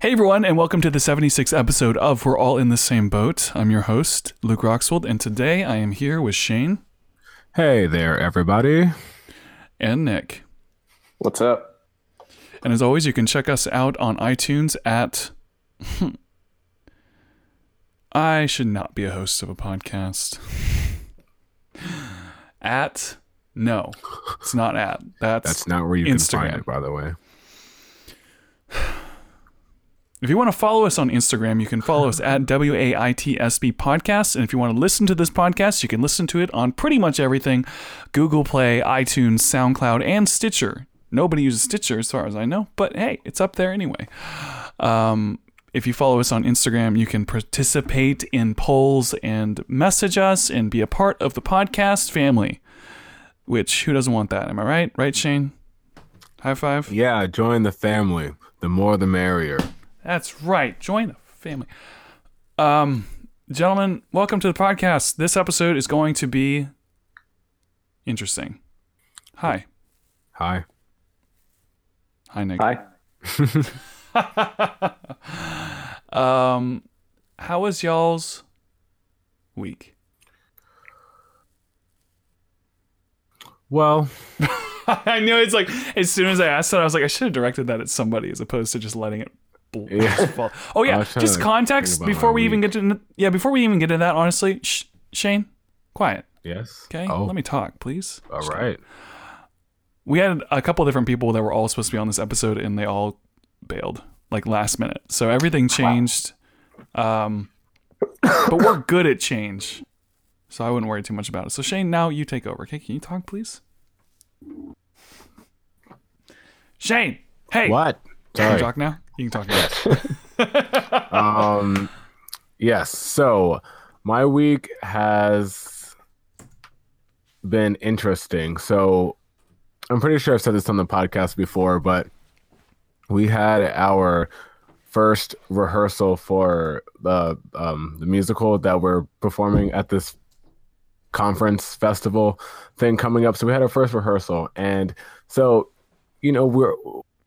Hey everyone, and welcome to the 76th episode of We're All in the Same Boat. I'm your host, Luke Roxwold, and today I am here with Shayne Hey there, everybody. and Nick. What's up? And as always, you can check us out on iTunes at. I should not be a host of a podcast. at. No, it's not at. That's, That's not where you can Instagram. find it, by the way. If you want to follow us on Instagram, you can follow us at WAITSB Podcast. And if you want to listen to this podcast, you can listen to it on pretty much everything Google Play, iTunes, SoundCloud, and Stitcher. Nobody uses Stitcher as far as I know, but hey, it's up there anyway. Um, if you follow us on Instagram, you can participate in polls and message us and be a part of the podcast family. Which, who doesn't want that? Am I right? Right, Shayne? High five? Yeah, join the family. The more, the merrier. That's right. Join the family. Um, gentlemen, welcome to the podcast. This episode is going to be interesting. Hi. Hi. Hi, Nick. Hi. Um, how was y'all's week? Well, I knew it's like as soon as I asked that, I was like, I should have directed that at somebody as opposed to just letting it bl- Yeah. Oh yeah, just context before we even get to yeah before we even get to that. Honestly, Sh- Shayne, quiet. yes. Okay, Oh, let me talk, please. all right. we had a couple different people that were all supposed to be on this episode and they all bailed like last minute so everything changed um but we're good at change so i wouldn't worry too much about it so shayne now you take over okay can you talk please shayne hey What? can you Sorry. talk now you can talk now um, yes. So my week has been interesting. So I'm pretty sure I've said this on the podcast before, but we had our first rehearsal for the um, the musical that we're performing at this conference festival thing coming up. So we had our first rehearsal, and so you know we're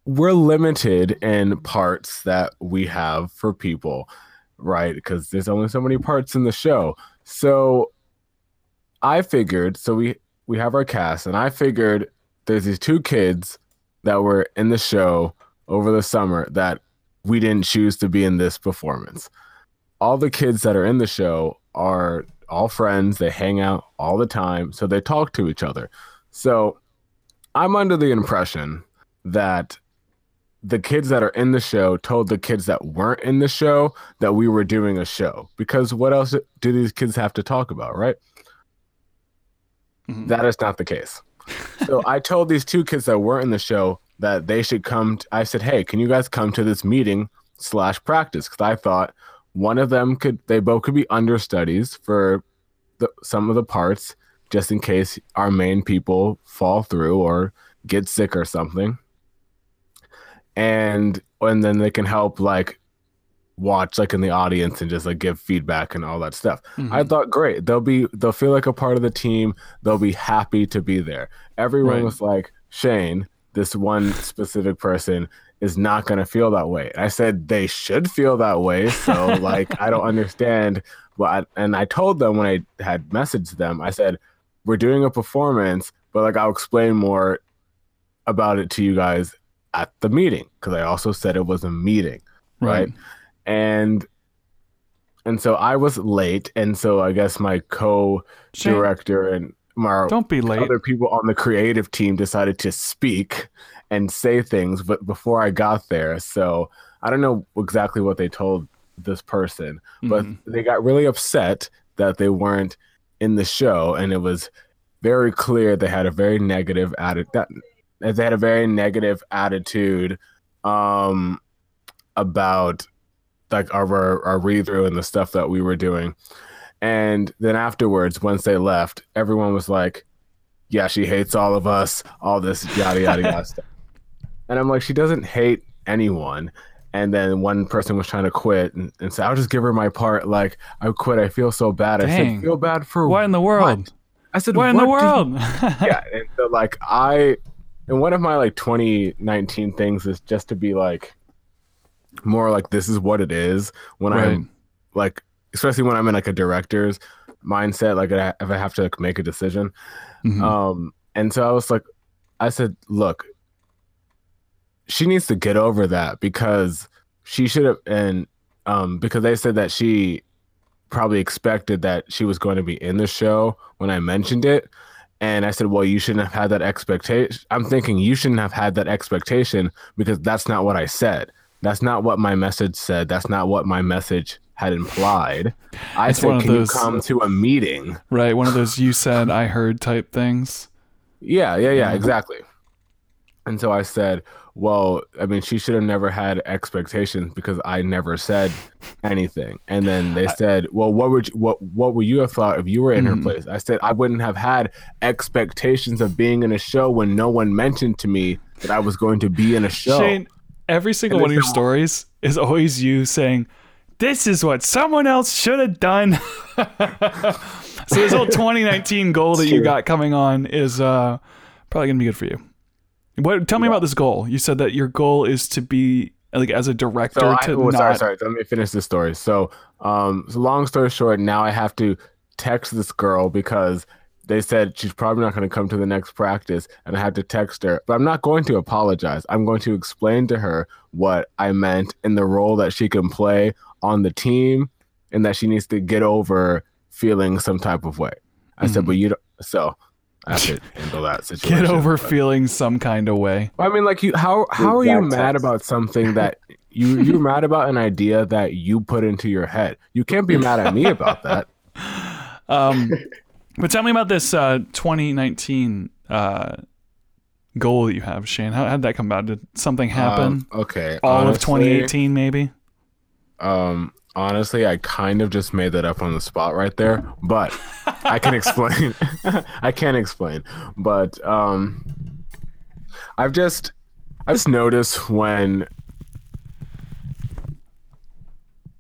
we're limited in parts that we have for people, right? Because there's only so many parts in the show. So I figured, so we we have our cast, and I figured there's these two kids that were in the show over the summer that we didn't choose to be in this performance. All the kids that are in the show are all friends. They hang out all the time, so they talk to each other. So I'm under the impression that the kids that are in the show told the kids that weren't in the show that we were doing a show because what else do these kids have to talk about, right? Mhm. That is not the case. so I told these two kids that weren't in the show that they should come. t- I said, "Hey, can you guys come to this meeting slash practice?" Because I thought one of them could, they both could be understudies for the, some of the parts, just in case our main people fall through or get sick or something. And and then they can help like watch like in the audience and just like give feedback and all that stuff. Mhm. I thought great. They'll be they'll feel like a part of the team. They'll be happy to be there. Everyone Right. was like, Shayne, this one specific person is not gonna feel that way. I said they should feel that way. So like I don't understand what and I told them when I had messaged them, I said, We're doing a performance, but like I'll explain more about it to you guys at the meeting. Cause I also said it was a meeting right right? And and so I was late, and so I guess my co-director and my don't be late other people on the creative team decided to speak and say things, but before I got there, so I don't know exactly what they told this person, but Mhm. they got really upset that they weren't in the show, and it was very clear they had a very negative attitude. That they had a very negative attitude um, about like our our read through and the stuff that we were doing. And then afterwards, once they left, everyone was like, "Yeah, she hates all of us. All this yada yada yada stuff." And I'm like, she doesn't hate anyone. And then one person was trying to quit and, and said, I'll just give her my part. Like, I quit. I feel so bad. I said, feel bad for what in the world I said, what in the "What world yeah and so like i and one of my like 2019 things is just to be like more like this is what it is when Right. I'm like, especially when I'm in like a director's mindset, like if I have to like, make a decision. Mhm. Um, and so I was like, I said, look, she needs to get over that because she should have, and um, because they said that she probably expected that she was going to be in the show when I mentioned it. And I said, well, you shouldn't have had that expectation. I'm thinking you shouldn't have had that expectation because that's not what I said. That's not what my message said. That's not what my message had implied. I It's said, can those- you come to a meeting? right. One of those you said, I heard type things. Yeah, yeah, yeah, exactly. And so I said, well, I mean, she should have never had expectations because I never said anything. And then they said, well, what would you, what what would you have thought if you were in Mhm. her place? I said I wouldn't have had expectations of being in a show when no one mentioned to me that I was going to be in a show. Shayne, every single And one of your stories is always you saying, "This is what someone else should have done." so this whole 2019 goal that you got coming on is uh, probably gonna be good for you. What? Tell me about this goal. You said that your goal is to be like as a director So I, to oh, not. sorry, sorry. Let me finish this story. So, um, so long story short, now I have to text this girl because they said she's probably not going to come to the next practice, and I had to text her. But I'm not going to apologize. I'm going to explain to her what I meant in the role that she can play on the team, and that she needs to get over feeling some type of way. I said, Mhm. but you don't. So I have handle that situation. Get over but- feeling some kind of way. I mean, like you, how how are you Exact mad about something that you you're mad about an idea that you put into your head? You can't be mad at me about that. Um, but tell me about this uh, 2019 uh, goal that you have, Shayne. How did that come about? Did something happen? Um, okay, All of 2018, maybe. Um, honestly, I kind of just made that up on the spot right there, but I can explain. I can explain, but um, I've just I've just noticed when.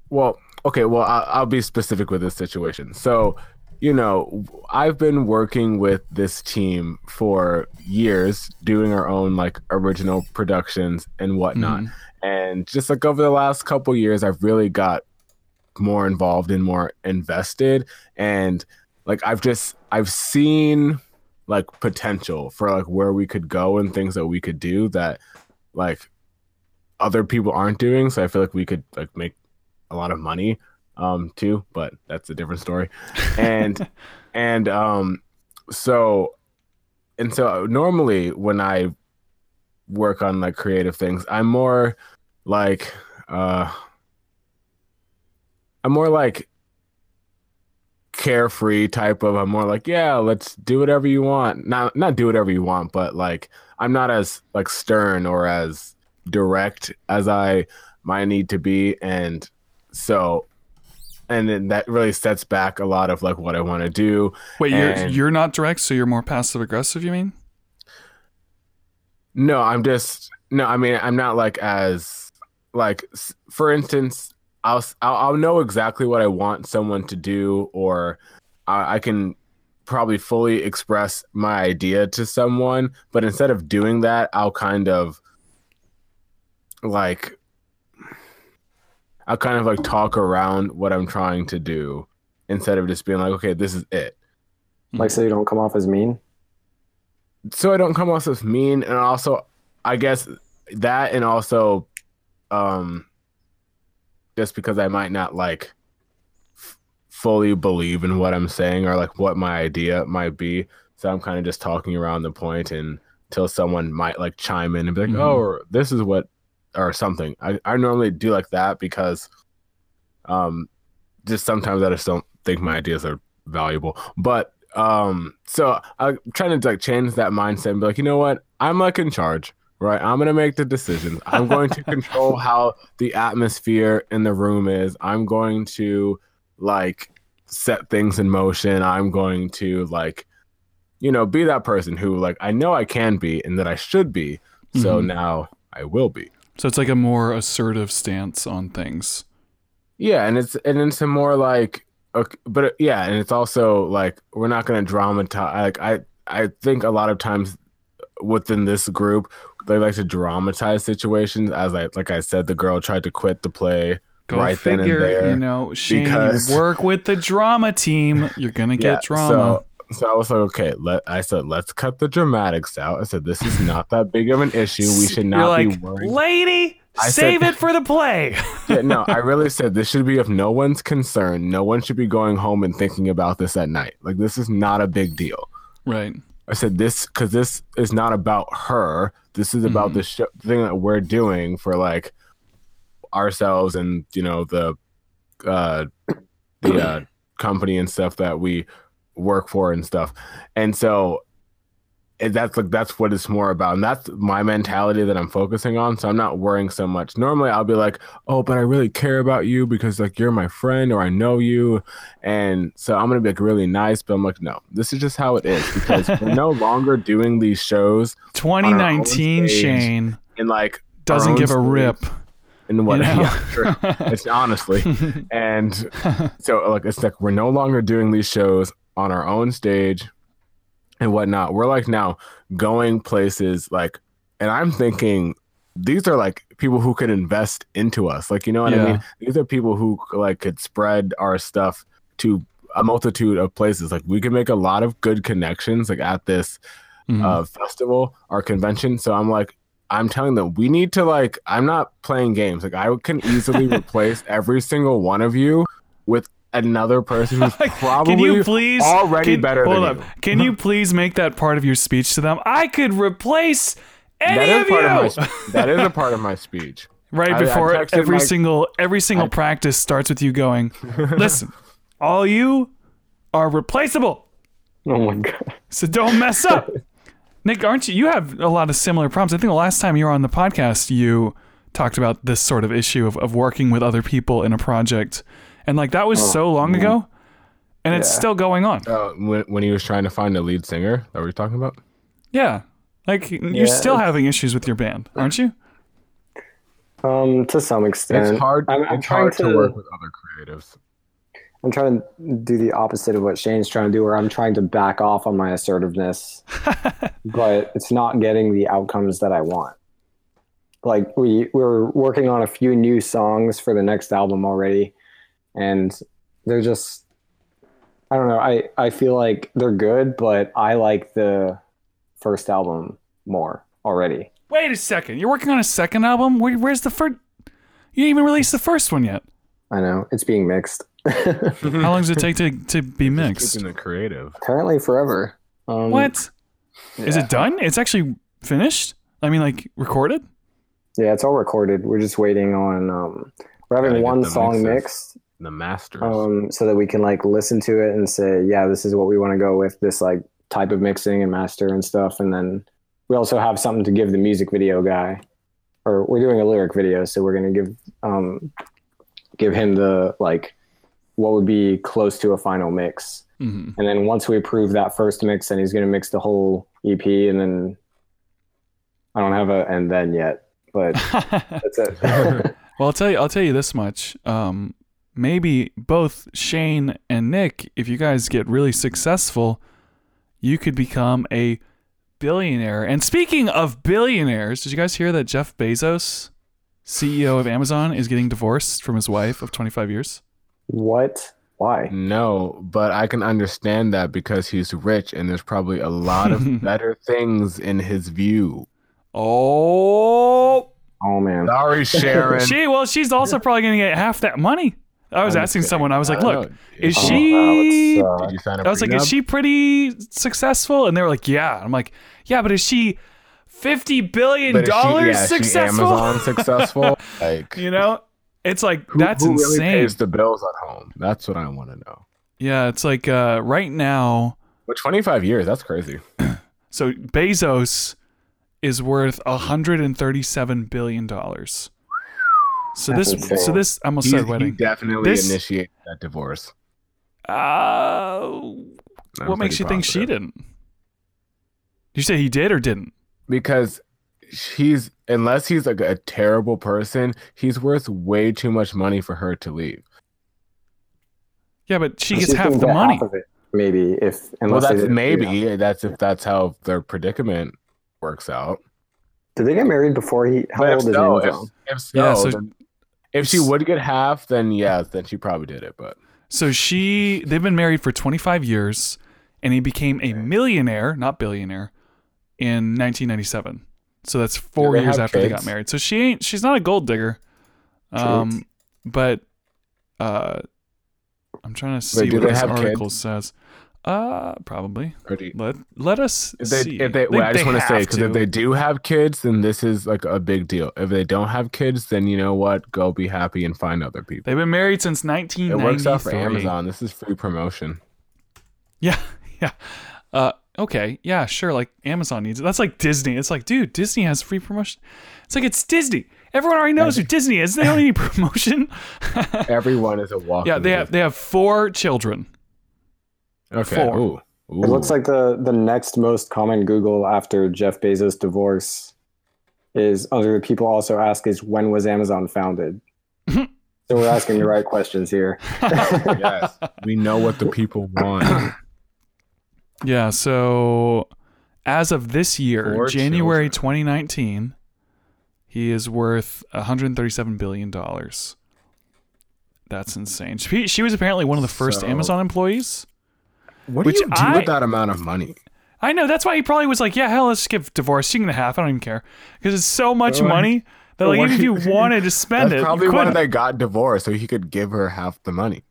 Well, okay. Well, I'll, I'll be specific with this situation. So, you know, I've been working with this team for years, doing our own like original productions and whatnot. Mhm. And just like over the last couple years, I've really got more involved and more invested. And like I've just I've seen like potential for like where we could go and things that we could do that like other people aren't doing. So I feel like we could like make a lot of money um too, but that's a different story. And and um so and so normally when I work on like creative things, I'm more like uh I'm more like carefree type of I'm more like, yeah, let's do whatever you want. Not not do whatever you want, but like I'm not as like stern or as direct as I might need to be and so and then that really sets back a lot of like what I want to do. Wait, you're you're not direct, so you're more passive aggressive. You mean? No, I'm just no. I mean, I'm not like as like for instance, I'll I'll, I'll know exactly what I want someone to do, or I, I can probably fully express my idea to someone. But instead of doing that, I'll kind of like I'll kind of like talk around what I'm trying to do instead of just being like, okay, this is it. Like, so you don't come off as mean. so I don't come off as mean, and also I guess that, and also, um, just because I might not like f- fully believe in what I'm saying or like what my idea might be, so I'm kind of just talking around the point until someone might like chime in and be like, Mhm. "Oh, this is what," or something. I I normally do like that because, um, just sometimes I just don't think my ideas are valuable, but um so i'm trying to like change that mindset and be like you know what i'm like in charge right i'm gonna make the decisions i'm going to control how the atmosphere in the room is i'm going to like set things in motion i'm going to like you know be that person who like i know i can be and that i should be so Mhm. now i will be So it's like a more assertive stance on things. Yeah, and it's and it's a more like, okay, but yeah, and it's also like we're not going to dramatize. Like I, I think a lot of times within this group, they like to dramatize situations. As I like I said, the girl tried to quit the play Go right figure, then and there. you know, Shayne, because- work with the drama team. You're gonna get drama. So, so I was like, okay, let I said let's cut the dramatics out. I said this is not that big of an issue. We should You're not like, be worried. lady, I save said- it for the play. yeah, no, I really said this should be of no one's concern. No one should be going home and thinking about this at night. Like this is not a big deal. right. I said this because this is not about her. This is about Mhm. the show, thing that we're doing for like ourselves and you know the uh the uh, company and stuff that we work for and stuff. And so that's like that's what it's more about and that's my mentality that i'm focusing on so i'm not worrying so much normally i'll be like oh but i really care about you because like you're my friend or i know you and so i'm gonna be like really nice but i'm like no this is just how it is because we're no longer doing these shows 2019. Shayne in like doesn't give a rip. and what you know? yeah sure. it's honestly and so like it's like we're no longer doing these shows on our own stage and whatnot we're like now going places like and i'm thinking these are like people who could invest into us like you know what i mean these are people who like could spread our stuff to a multitude of places like we could make a lot of good connections like at this Mhm. uh, festival or convention. So I'm like, I'm telling them we need to like. I'm not playing games. Like I can easily replace every single one of you with another person who's probably Can you please already can- better hold than up. you. Can you please make that part of your speech to them? I could replace any That is of part you. of my. That is a part of my speech. right I- I before texted every my- single every single I- practice starts with you going, "Listen, all you are replaceable. Oh my god. So don't mess up." Nick, aren't you? You have a lot of similar problems. I think the last time you were on the podcast, you talked about this sort of issue of, of working with other people in a project. And like that was Oh, so long ago. And it's still going on. Uh, when when he was trying to find a lead singer, that what you're talking about? Yeah. Like you're still having issues with your band, aren't you? Um, to some extent, It's hard. I'm, I'm it's trying hard to, to work with other creatives. I'm trying to do the opposite of what Shayne's trying to do, where I'm trying to back off on my assertiveness, but it's not getting the outcomes that I want. Like we we're working on a few new songs for the next album already, and they're just I don't know. I I feel like they're good, but I like the first album more already. Wait a second. You're working on a second album? Where, where's the first? You didn't even release the first one yet. I know it's being mixed. How long does it take to, to be mixed? Keeping it creative. Apparently, forever. Um, What? Is yeah. it done? It's actually finished? I mean, like recorded? Yeah, it's all recorded. We're just waiting on. Um, we're having one song mixes. mixed, The masters. um, so that we can like listen to it and say, yeah, this is what we want to go with. This like type of mixing and master and stuff, and then we also have something to give the music video guy, or we're doing a lyric video, so we're gonna give um, give him the like what would be close to a final mix. hmm And then once we approve that first mix, then he's going to mix the whole EP. And then I don't have a and then yet, but that's it. well, I'll tell you. I'll tell you this much. Um, maybe both Shayne and Nick, if you guys get really successful, you could become a billionaire. And speaking of billionaires, did you guys hear that Jeff Bezos, CEO of Amazon, is getting divorced from his wife of 25 years? what? Why? No, but I can understand that because he's rich and there's probably a lot of better things in his view. Oh, Oh man. Sorry, Sharon. she. Well, she's also probably going to get half that money. I was I'm asking kidding. someone. I was like, I "Look, know. is Oh, she?" wow, uh, Did you sign up I was like, is she pretty successful? And they were like, yeah. I'm like, yeah, but is she fifty billion But is dollars yeah, is she successful? Amazon successful? Like, you know, it's like who, that's who insane. really pays the bills at home? That's what I want to know. yeah, it's like uh, right now. But 25 years, that's crazy. So Bezos is worth hundred and thirty-seven billion dollars. So That's this, insane. so this, I almost He, said he wedding. definitely This- initiated that divorce. Uh, I'm what makes you pretty think she didn't? Did you say he did or didn't? Because he's unless he's like a terrible person, he's worth way too much money for her to leave. Yeah, but she She's gets half the get money. of it, maybe if unless they that's did- maybe yeah. that's if that's how their predicament works out. Did they get married before he? How But old if is so, if, if so, Yeah, so- then- if she would get half, then yeah, then she probably did it. But So she they've been married for 25 years and he became a millionaire, not billionaire, in 1997. So that's 4 Do years after they got married. So she ain't she's not a gold digger. Um but uh I'm trying to see do what this article kids? says. Uh probably. you- Let let us if they, see. if they, wait, I just want to say because if they do have kids, then this is like a big deal. If they don't have kids, then you know what? Go be happy and find other people. They've been married since It 1993. works out for Amazon. This is free promotion. Yeah, yeah. Uh, okay, yeah, sure. Like Amazon needs it. That's like Disney. It's like, dude, Disney has free promotion. It's like it's Disney. Everyone already knows who Disney is. They don't need promotion. Everyone is a walk. yeah, they have they have four children. Okay. four. Ooh. Ooh. It looks like the the next most common Google after Jeff Bezos' divorce is other people also ask is when was Amazon founded? so we're asking the right questions here. yes, we know what the people want. Yeah. So as of this year, Four January children. 2019, he is worth 137 billion dollars. That's insane. She, she was apparently one of the first So- Amazon employees. What do you do I- with that amount of money? I know that's why he probably was like, "Yeah, hell, let's give divorce. You can get half. I don't even care because it's so much money that like even if you wanted to spend That's it, probably why they got divorced, so he could give her half the money.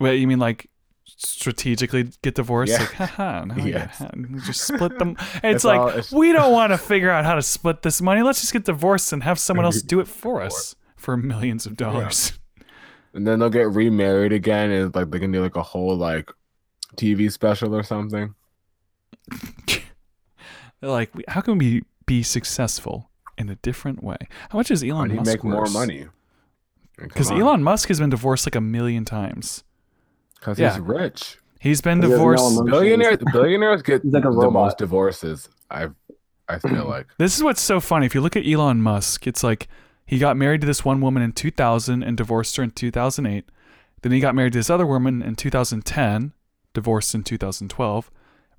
Wait, you mean like strategically get divorced? Yeah. Like, haha, no, Yes. yeah, just split them. It's That's like all- it's- we don't want to figure out how to split this money. Let's just get divorced and have someone else do it for us for millions of dollars. And then they'll get remarried again, and like they can do like a whole like TV special or something. They're like, how can we be successful in a different way? How much is How Elon do you Musk make more money? Because Elon Musk has been divorced like a million times. because yeah. he's rich. He's been He divorced. emotions. Billionaires, billionaires get like the most divorces. I, I feel like. This is what's so funny. If you look at Elon Musk, it's like he got married to this one woman in 2000 and divorced her in 2008. Then he got married to this other woman in 2010, divorced in 2012.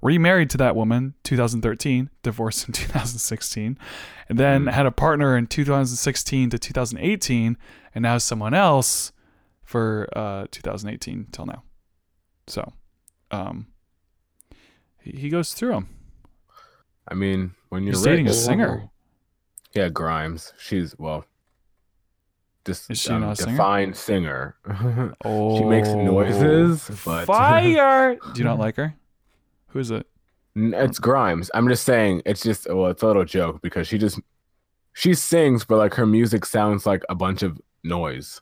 Remarried to that woman 2013, divorced in 2016, and then Hmm. had a partner in 2016 to 2018, and now someone else for uh, 2018 till now. So, um, he, he goes through them. I mean, when you're He's dating a singer. yeah, Grimes. She's well, just Is she um, not a singer? defined singer. Oh, She makes noises, but- fire! Do you not like her? Who is it? N- It's Grimes. I'm just saying. It's just well, it's a little joke because she just she sings, but like her music sounds like a bunch of noise.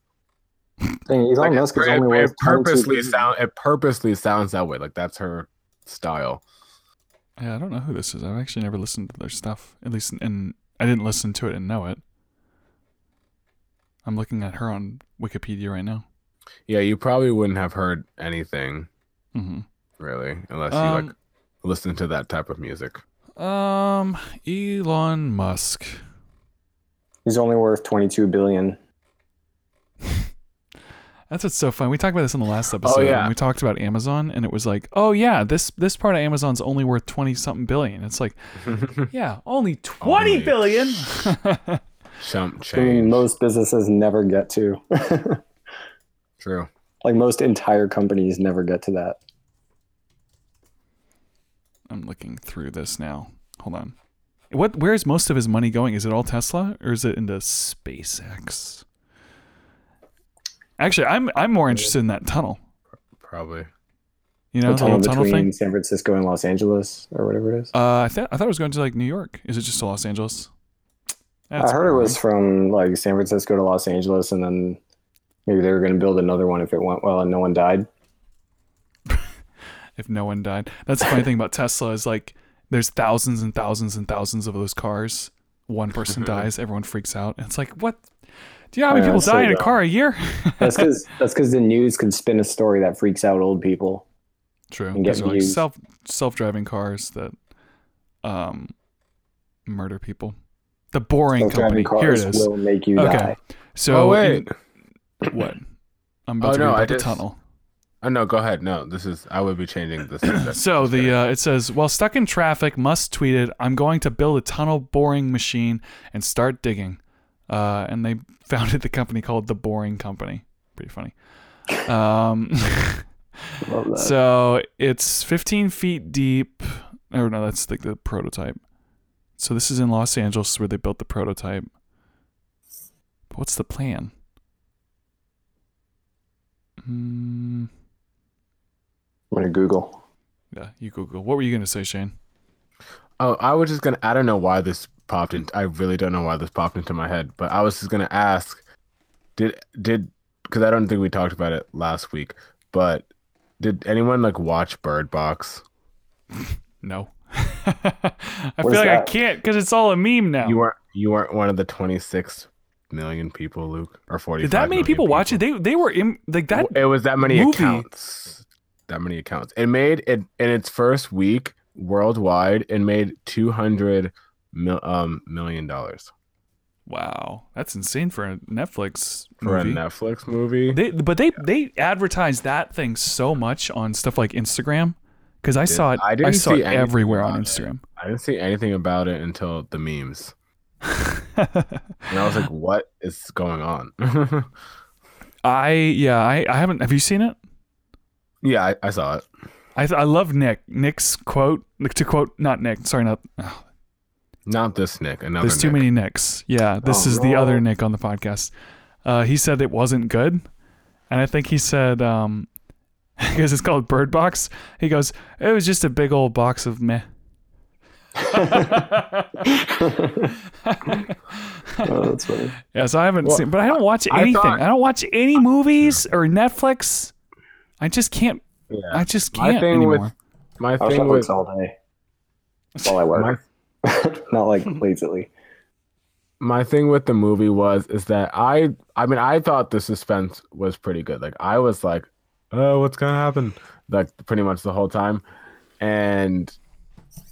Thing, Elon Like, Musk is it, only it worth purposely billion. sound. It purposely sounds that way. Like that's her style. Yeah, I don't know who this is. I've actually never listened to their stuff. At least, and I didn't listen to it and know it. I'm looking at her on Wikipedia right now. Yeah, you probably wouldn't have heard anything hmm really unless you Um, like listen to that type of music. Um, Elon Musk. He's only worth 22 billion. That's what's so fun. We talked about this in the last episode. Oh, yeah. and we talked about Amazon, and it was like, oh yeah, this this part of Amazon's only worth twenty something billion. It's like, yeah, only twenty Only. billion. Chump I mean, change. most businesses never get to. True. like most entire companies never get to that. I'm looking through this now. Hold on. What? Where's most of his money going? Is it all Tesla or is it into SpaceX? Actually, I'm I'm more interested in that tunnel. Probably. You know, the the tunnel little tunnel between thing. San Francisco and Los Angeles or whatever it is. Uh, I thought I thought it was going to like New York. Is it just to Los Angeles? That's I heard it was from like San Francisco to Los Angeles, and then maybe they were going to build another one if it went well and no one died. if no one died. That's the funny thing about Tesla is like there's thousands and thousands and thousands of those cars. One person dies, everyone freaks out. And it's like, what? Do you know how many people so die in a car a year? That's because that's because the news could spin a story that freaks out old people. True. and get like self self driving cars that um murder people. The boring company. Self-driving Here it cars is. will make you Okay. die. So oh wait. in- what? I'm about Oh, to no, read I about the just- tunnel. Oh no, go ahead. No, this is I would be changing this. subject. So the uh, it says while stuck in traffic, Musk tweeted, "I'm going to build a tunnel boring machine and start digging." Uh, and they founded the company called the Boring Company. Pretty funny. Um, Love that. so it's 15 feet deep. Oh no, that's like the prototype. So this is in Los Angeles where they built the prototype. But what's the plan? Hmm. I'm gonna Google. yeah, you Google. What were you gonna say, Shayne? oh, I was just gonna. I don't know why this popped in. I really don't know why this popped into my head. But I was just gonna ask, did did because I don't think we talked about it last week. But did anyone like watch Bird Box? No. I feel like I can't because it's all a meme now. You weren't you weren't one of the twenty six million people, Luke, or forty. Did that many people watch it? They they were in like that. it was that many movie- accounts. That many accounts. It made it in its first week worldwide. It made two hundred mil, um million dollars Wow, that's insane for a Netflix for movie. a Netflix movie. They but they they advertise that thing so much on stuff like Instagram because I saw it. I I, saw see it everywhere on about it. Instagram. I didn't see anything about it until the memes, and I was like, "What is going on?" I yeah I I haven't. Have you seen it? yeah, I, I saw it. I I love Nick. Nick's quote to quote not Nick. Sorry, not. oh, Not this Nick. Another. there's too Nick. many Nicks. Yeah, this Oh, is the other Nick on the podcast. Uh, he said it wasn't good, and I think he said um because it's called Bird Box. He goes, it was just a big old box of meh. Oh, that's funny. Yeah, so I haven't Well, seen, but I don't watch I anything. thought- I don't watch any movies or Netflix. I just can't. Yeah. I just can't thing anymore. with my I watch thing Netflix with all day while I work. Not like lazily. my thing with the movie was is that I I mean I thought the suspense was pretty good. Like I was like, oh, what's gonna happen? Like pretty much the whole time, and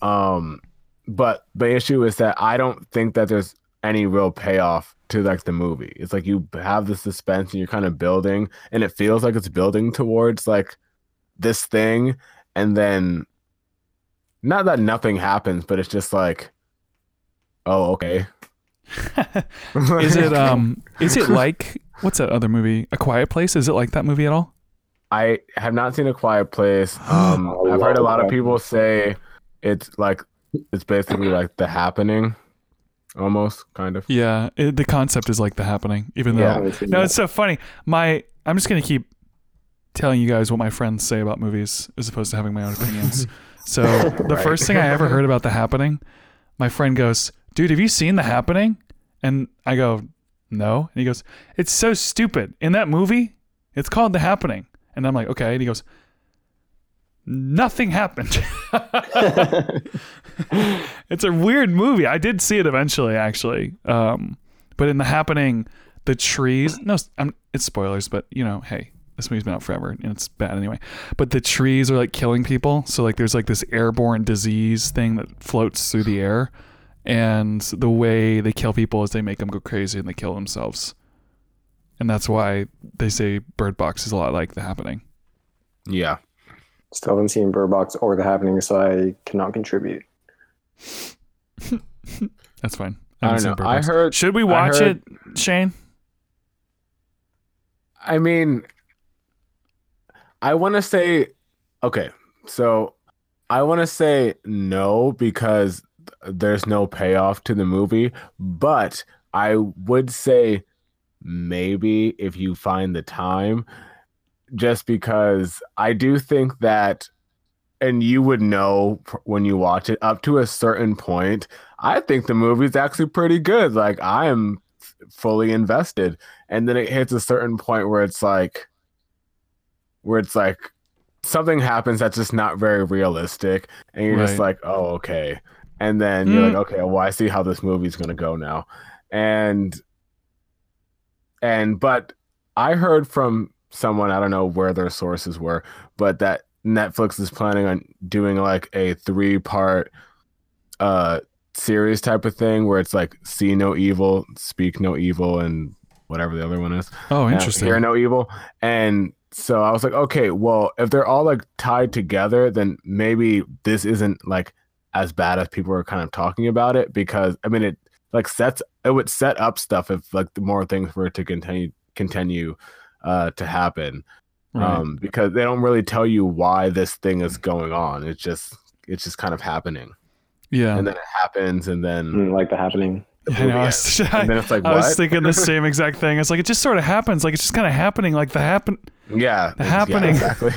um, but the issue is that I don't think that there's any real payoff to like the movie. It's like you have the suspense and you're kind of building, and it feels like it's building towards like this thing, and then not that nothing happens, but it's just like, oh, okay. is it um? Is it like what's that other movie? A Quiet Place? Is it like that movie at all? I have not seen a quiet place. Um, I I've heard a love lot of people say it's like it's basically like the happening, almost kind of. Yeah, it, the concept is like The Happening. Even though Yeah. no, that. it's so funny. My I'm just gonna keep telling you guys what my friends say about movies as opposed to having my own opinions. so the Right. first thing I ever heard about The Happening, my friend goes, "Dude, have you seen The Happening?" And I go, "No." And he goes, "It's so stupid. In that movie, it's called The Happening." And I'm like, "Okay." And he goes, "Nothing happened." it's a weird movie. I did see it eventually, actually. Um, but in the happening, the trees. No, I'm, it's spoilers, but you know, hey, this movie's been out forever and it's bad anyway. But the trees are like killing people. So like, there's like this airborne disease thing that floats through the air, and the way they kill people is they make them go crazy and they kill themselves. And that's why they say Bird Box is a lot like The Happening. Yeah. Still haven't seen Bird Box or The Happening, so I cannot contribute. That's fine. I haven't don't know. I heard. Should we watch heard- it, Shayne? I mean, I want to say, okay, so I want to say no because there's no payoff to the movie, but I would say maybe if you find the time, just because I do think that, and you would know when you watch it up to a certain point, I think the movie's actually pretty good. Like, I am fully invested and then it hits a certain point where it's like where it's like something happens that's just not very realistic and you're just like oh okay and then you're Mm. like okay well i see how this movie's going to go now and and but i heard from someone i don't know where their sources were but that netflix is planning on doing like a three part uh series type of thing where it's like see no evil speak no evil and whatever the other one is Oh, uh, interesting. Hear no evil, and so I was like, okay, well, if they're all like tied together, then maybe this isn't like as bad as people are kind of talking about it because I mean it like sets it would set up stuff if like the more things were to continue continue uh to happen. Right. Um because they don't really tell you why this thing is going on. It's just it's just kind of happening. yeah. And then it happens and then Mm, like the happening. the I know. I was, ends. And then it's like I was thinking the same exact thing. It's like it just sort of happens. Like it's just kind of happening. Like the happen. yeah, The it's- yeah, happening. exactly.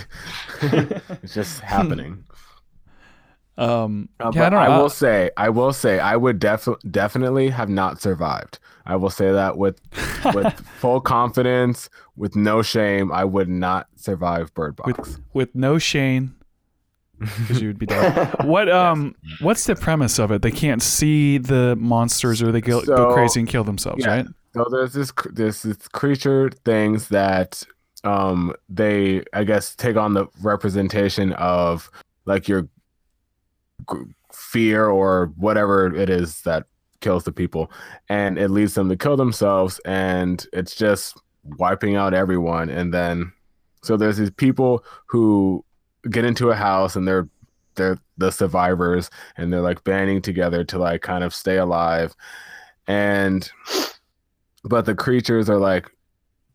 it's just happening. Um, Uh, yeah, I don't I, will say, I will say, I would def- definitely have not survived. I will say that with with full confidence, with no shame, I would not survive Bird Box. with with no shame, because you would be dead. What um, what's the premise of it? They can't see the monsters, or they go, go crazy and kill themselves, Yeah. right? So there's this there's this creature things that um they I guess take on the representation of like your fear or whatever it is that kills the people and it leads them to kill themselves and it's just wiping out everyone and then so there's these people who get into a house and they're they're the survivors and they're like banding together to like kind of stay alive and but the creatures are like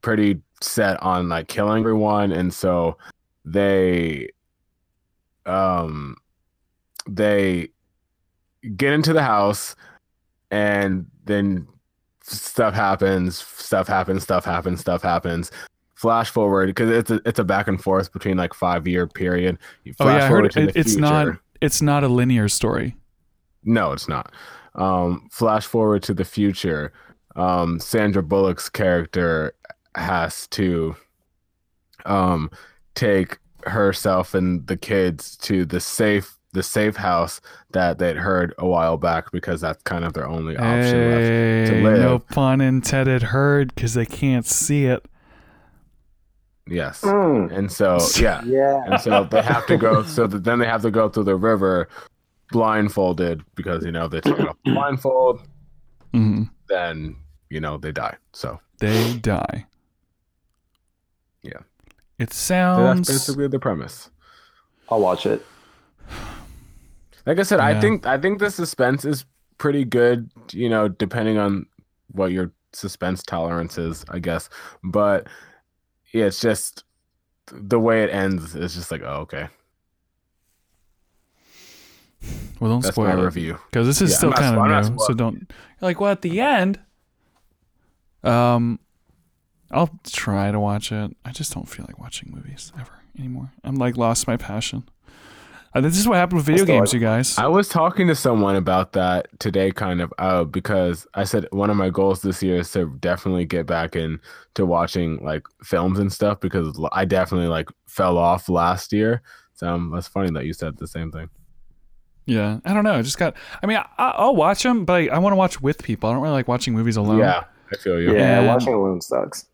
pretty set on like killing everyone and so they um they get into the house and then stuff happens stuff happens stuff happens stuff happens flash forward because it's a, it's a back and forth between like five year period You Oh flash yeah, I heard to it, the it's not it's not a linear story. No, it's not. Um, flash forward to the future. Um, Sandra Bullock's character has to um, take herself and the kids to the safe the safe house that they'd heard a while back because that's kind of their only option left. Hey, live. no pun intended. Heard because they can't see it. Yes. Mm, And so yeah. yeah. And so they have to go so that then they have to go through the river blindfolded because you know they take off the blindfold, hmm then you know they die. So They die. Yeah. It So that's sounds. basically the premise. I'll watch it. Like I said, Yeah. I think I think the suspense is pretty good. You know, depending on what your suspense tolerance is, I guess. But yeah, it's just the way it ends is just like, oh, okay, well, don't that's my spoil it review. because this is Yeah, still kind spo- I'm not of new. So don't. Like, well, at the end. Um, I'll try to watch it. I just don't feel like watching movies ever anymore. I'm like lost my passion. Uh, this is what happened with video still games, you guys. I was talking to someone about that today, kind of, uh, because I said one of my goals this year is to definitely get back in to watching like films and stuff because I definitely like fell off last year. So um, that's funny that you said the same thing. Yeah, I don't know. I just got. I mean, I, I'll watch them, but I, I want to watch with people. I don't really like watching movies alone. Yeah, I feel you. Yeah, And- watching alone sucks.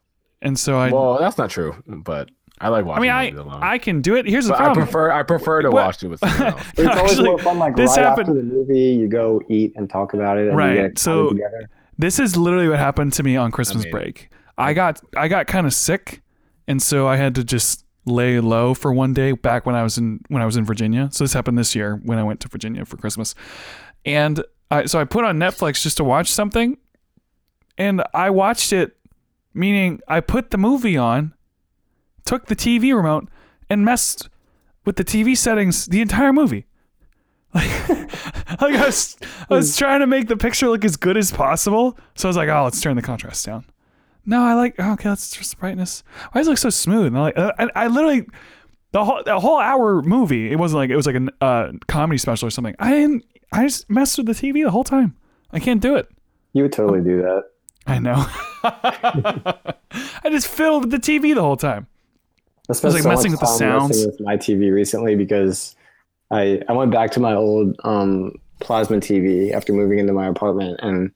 and so I. Well, that's not true, but I like watching. I watching mean, I movies alone. I can do it. Here's the but I prefer I prefer to What- watch it with someone else. It's always Actually, more fun. Like this right happened- after the movie, you go eat and talk about it. And Right, You get so- together. This is literally what happened to me on Christmas mean- break. I got I got kind of sick, and so I had to just lay low for one day back when I was in when I was in Virginia. So this happened this year when I went to Virginia for Christmas, and I, so I put on Netflix just to watch something, and I watched it, meaning I put the movie on, took the TV remote, and messed with the TV settings the entire movie. Like, like I was, I was trying to make the picture look as good as possible. So I was like, oh, let's turn the contrast down. No, I like, oh, okay, let's just the brightness. Why does it look so smooth? And I'm like, I, I literally, the whole, the whole hour movie, it wasn't like, it was like a uh, comedy special or something. I didn't, I just messed with the TV the whole time. I can't do it. You would totally do that. I know. I just filled the TV the whole time. I spent like so messing much with the time sounds. with my TV recently because I I went back to my old um, plasma TV after moving into my apartment, and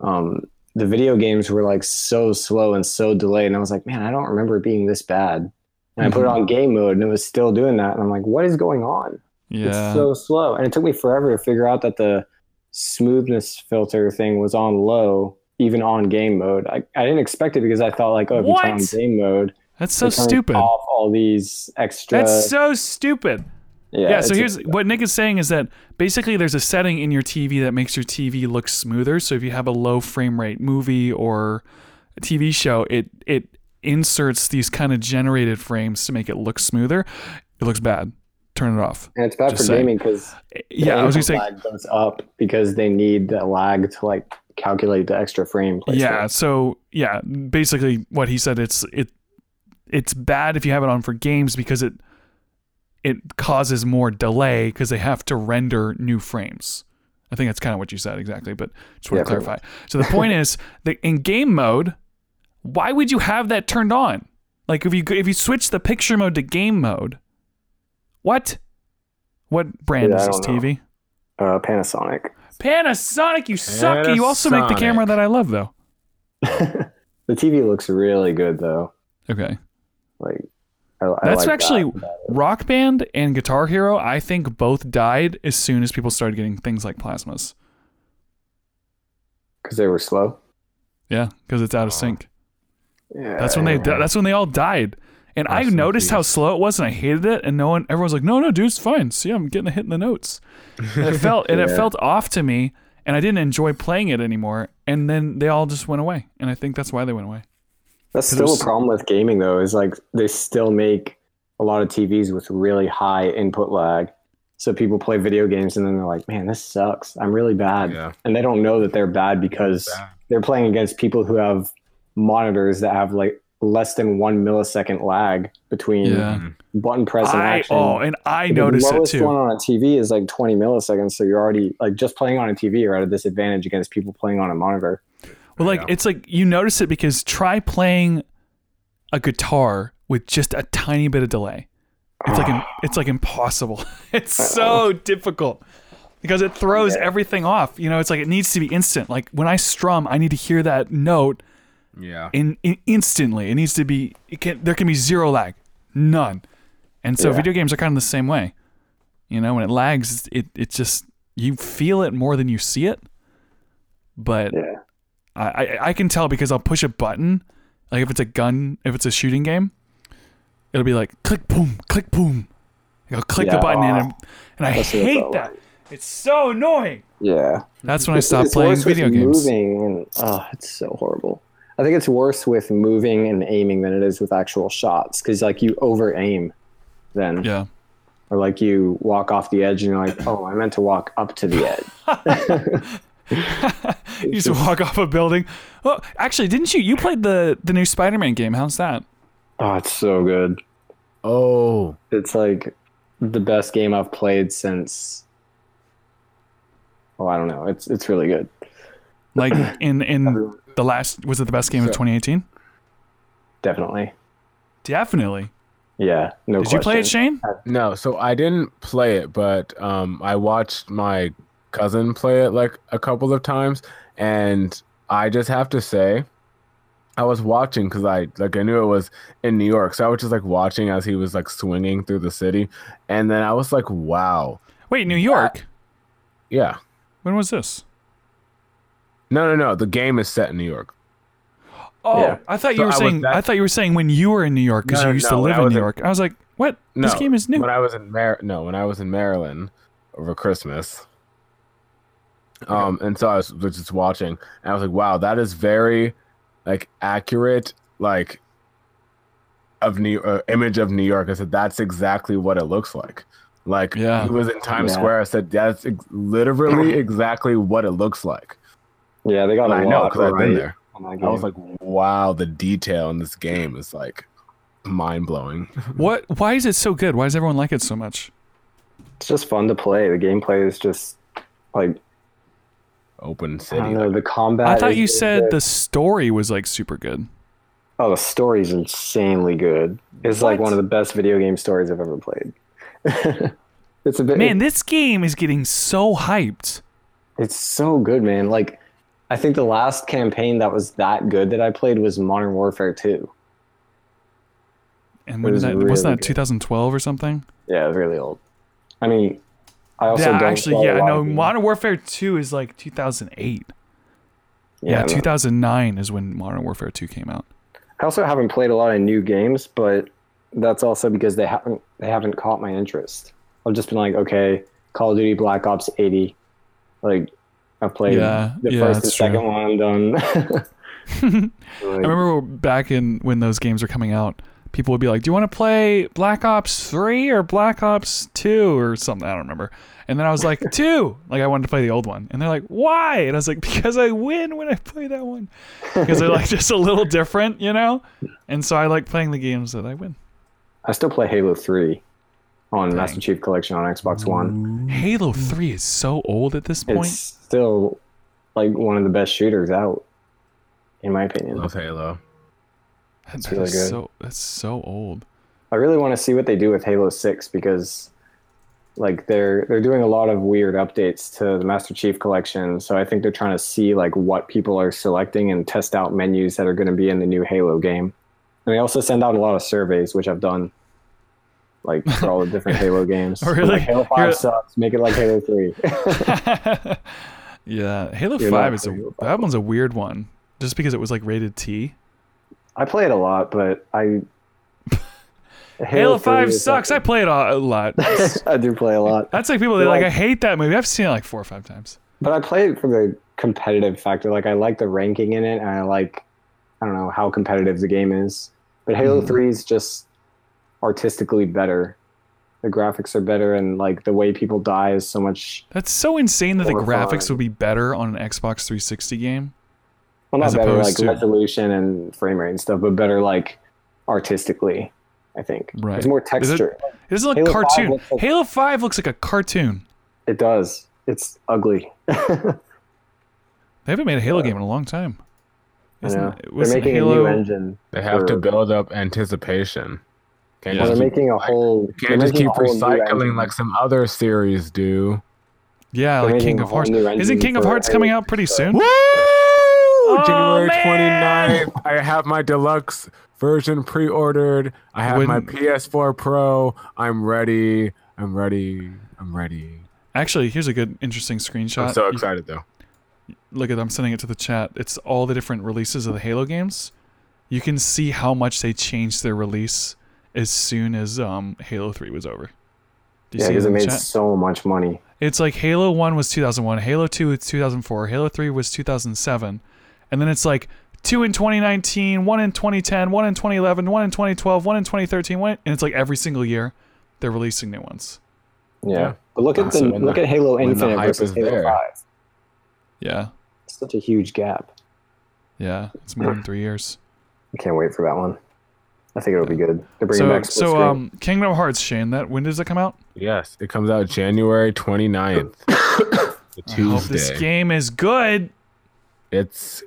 um, the video games were like so slow and so delayed, and I was like, man, I don't remember it being this bad. And I put it Mhm. on game mode, and it was still doing that, and I'm like, what is going on? Yeah. It's so slow, and it took me forever to figure out that the smoothness filter thing was on low, even on game mode. I, I didn't expect it because I thought like, oh, if you turn on game mode, That's so stupid. Off all these extra. That's so stupid. yeah. Yeah, so here's what Nick is saying is that basically there's a setting in your TV that makes your TV look smoother. So if you have a low frame rate movie or a TV show, it it inserts these kind of generated frames to make it look smoother. It looks bad. Turn it off. and it's bad just for saying. gaming because Yeah, I was gonna say lag goes up because they need the lag to like calculate the extra frame. yeah. So yeah, basically what he said it's it it's bad if you have it on for games because it it causes more delay because they have to render new frames. I think that's kind of what you said exactly, but just want Yeah, to clarify. So the point is that in game mode, why would you have that turned on? Like if you if you switch the picture mode to game mode, what? What brand Yeah, is this. TV? uh, Panasonic. Panasonic, you suck. You also make the camera that I love though. The TV looks really good though. Okay. Like I, I That's like actually that. Rock Band and Guitar Hero. I think both died as soon as people started getting things like plasmas. because they were slow. Yeah, because it's out of oh. sync. Yeah, That's when they. yeah. That's when they all died. And I noticed how slow it was, and I hated it. And no one, everyone's like, "No, no, dude, it's fine. See, I'm getting a hit in the notes." And it felt, and it felt off to me, and I didn't enjoy playing it anymore. And then they all just went away, and I think that's why they went away. That's 'Cause still a problem with gaming though. Is like they still make a lot of TVs with really high input lag. So people play video games and then they're like, "Man, this sucks. I'm really bad." Yeah. And they don't know that they're bad because Bad. they're playing against people who have monitors that have like less than one millisecond lag between Yeah. button press and I action. oh, and I The noticed it lowest too. one on a TV is like 20 milliseconds, so you're already like just playing on a TV. You're at a disadvantage against people playing on a monitor. Well, like Yeah. it's like you notice it because try playing a guitar with just a tiny bit of delay. It's like im- it's like impossible. It's so difficult because it throws Yeah. everything off. You know, it's like it needs to be instant. Like when I strum, I need to hear that note Yeah. in, in instantly. It needs to be. It can there can be zero lag, none. And so Yeah. video games are kind of the same way. You know, when it lags, it it just you feel it more than you see it. But Yeah. I, I I can tell because I'll push a button, like if it's a gun, if it's a shooting game, it'll be like click boom, click boom. Like, I'll click the button aw. and, and I That's what it hate that. like. It's so annoying. Yeah. That's when I stopped playing video games. Moving and oh, it's so horrible. I think it's worse with moving and aiming than it is with actual shots because like you over aim, then Yeah. or like you walk off the edge and you're like, oh, I meant to walk up to the edge. You used to walk off a building. Oh, actually, didn't you? You played the the new Spider-Man game. How's that? oh, it's so good. Oh. It's like the best game I've played since. Oh, I don't know. It's it's really good. Like in in the last was it the best game of 2018? Definitely. Definitely. Yeah. No. Did you play it. Shayne? No, so I didn't play it, but um, I watched my cousin play it like a couple of times, and I just have to say, I was watching because I like I knew it was in New York, so I was just like watching as he was like swinging through the city, and then I was like, wow, Wait, New York. yeah, When was this? no, no, no, the game is set in New York. Oh, Yeah. I thought So you were I saying. that- I thought you were saying when you were in New York because No, you used to no, when live in was New in- York. I was like, what? No, This game is new. When I was in Mar- no, when I was in Maryland over Christmas. Um, and so I was was just watching, and I was like, "Wow, that is very, like, accurate, like, of New uh, image of New York." I said, "That's exactly what it looks like." Like, Yeah. he was in Times Yeah. Square. I said, "That's ex- literally exactly what it looks like." Yeah, they got And a I lot know because I've been there. I was like, "Wow, the detail in this game is like mind blowing." What? Why is it so good? Why does everyone like it so much? it's just fun to play. The gameplay is just like Open I city. don't know. The combat. I thought is you said good. the story was like super good. Oh, the story's insanely good. It's like one of the best video game stories I've ever played. it's a bit. Man, this game is getting so hyped. It's so good, man. Like, I think the last campaign that was that good that I played was Modern Warfare 2. And when was that? really wasn't that good. 2012 or something? Yeah, it's really old. I mean, I also yeah, actually, yeah. No. Modern Warfare 2 is like 2008. Yeah, no. 2009 is when Modern Warfare 2 came out. I also haven't played a lot of new games, but that's also because they haven't they haven't caught my interest. I've just been like, okay, Call of Duty Black Ops 80. Like I've played Yeah, the yeah, first and second true. one, I'm done. I remember back in when those games were coming out, people would be like, "Do you want to play Black Ops 3 or Black Ops 2 or something?" I don't remember. And then I was like, 2. Like I wanted to play the old one. And they're like, "Why?" And I was like, "Because I win when I play that one." Because they're like just a little different, you know? And so I like playing the games that I win. I still play Halo 3 on Dang. Master Chief Collection on Xbox One. Halo 3 is so old at this point. It's still like one of the best shooters out, in my opinion. Love Halo. That's really good. so that's so old. I really want to see what they do with Halo 6 because like they're they're doing a lot of weird updates to the Master Chief collection. So I think they're trying to see like what people are selecting and test out menus that are going to be in the new Halo game. And they also send out a lot of surveys, which I've done, like for all the different Halo games. Oh, really? Like, Halo 5 You're- sucks. Make it like Halo 3. yeah, Halo You're 5 is a Halo 5. that one's a weird one. Just because it was like rated T. I play it a lot, but I Halo, 5 3 is sucks. I play it a, lot. I do play a lot. That's like people that like Like- I hate that movie. I've seen it like four or five times. But I play it for the competitive factor. Like I like the ranking in it, and I like I don't know how competitive the game is. But Halo Mhm. Three is just artistically better. The graphics are better, and like the way people die is so much. That's so insane that the graphics fun. would be better on an Xbox 360 game. Well, not better like to- resolution and frame rate and stuff, but better like artistically. I think Right. There's more Is it- texture. It doesn't look Halo 5 cartoon. looks like- Halo 5 looks like a cartoon. It does. It's ugly. They haven't made a Halo game in a long time. I Isn't- know. it They're making Halo, a new engine. They have to build up anticipation. Can't Well, just they're keep, making a whole. can't just keep a whole new recycling like some other series do. Yeah, They're like Kingdom Hearts. Isn't Kingdom Hearts coming out pretty soon? Woo! January man! 29th. I have my deluxe version pre-ordered. I have my PS4 Pro. I'm ready. I'm ready. I'm ready. Actually, here's a good, interesting screenshot. I'm so You- excited though. look at I'm sending it to the chat. It's all the different releases of the Halo games. You can see how much they changed their release as soon as um, Halo 3 was over. Do you Yeah, see it it made chat? so much money. It's like Halo 1 was 2001, Halo 2 was 2004, Halo 3 was 2007, and then it's like 2 in 2019, 1 in 2010, 1 in 2011, 1 in 2012, 1 in 2013, one, and it's like every single year they're releasing new ones. Yeah. Yeah. But look at the look the- at Halo Infinite versus Halo there. 5. Yeah, It's such a huge gap. yeah, it's more than three years. I can't wait for that one. I think it'll be good. They're bringing So, back so screen. um, Kingdom Hearts, Shayne, that when does it come out? Yes, it comes out January 29th. the I hope this game is good. It's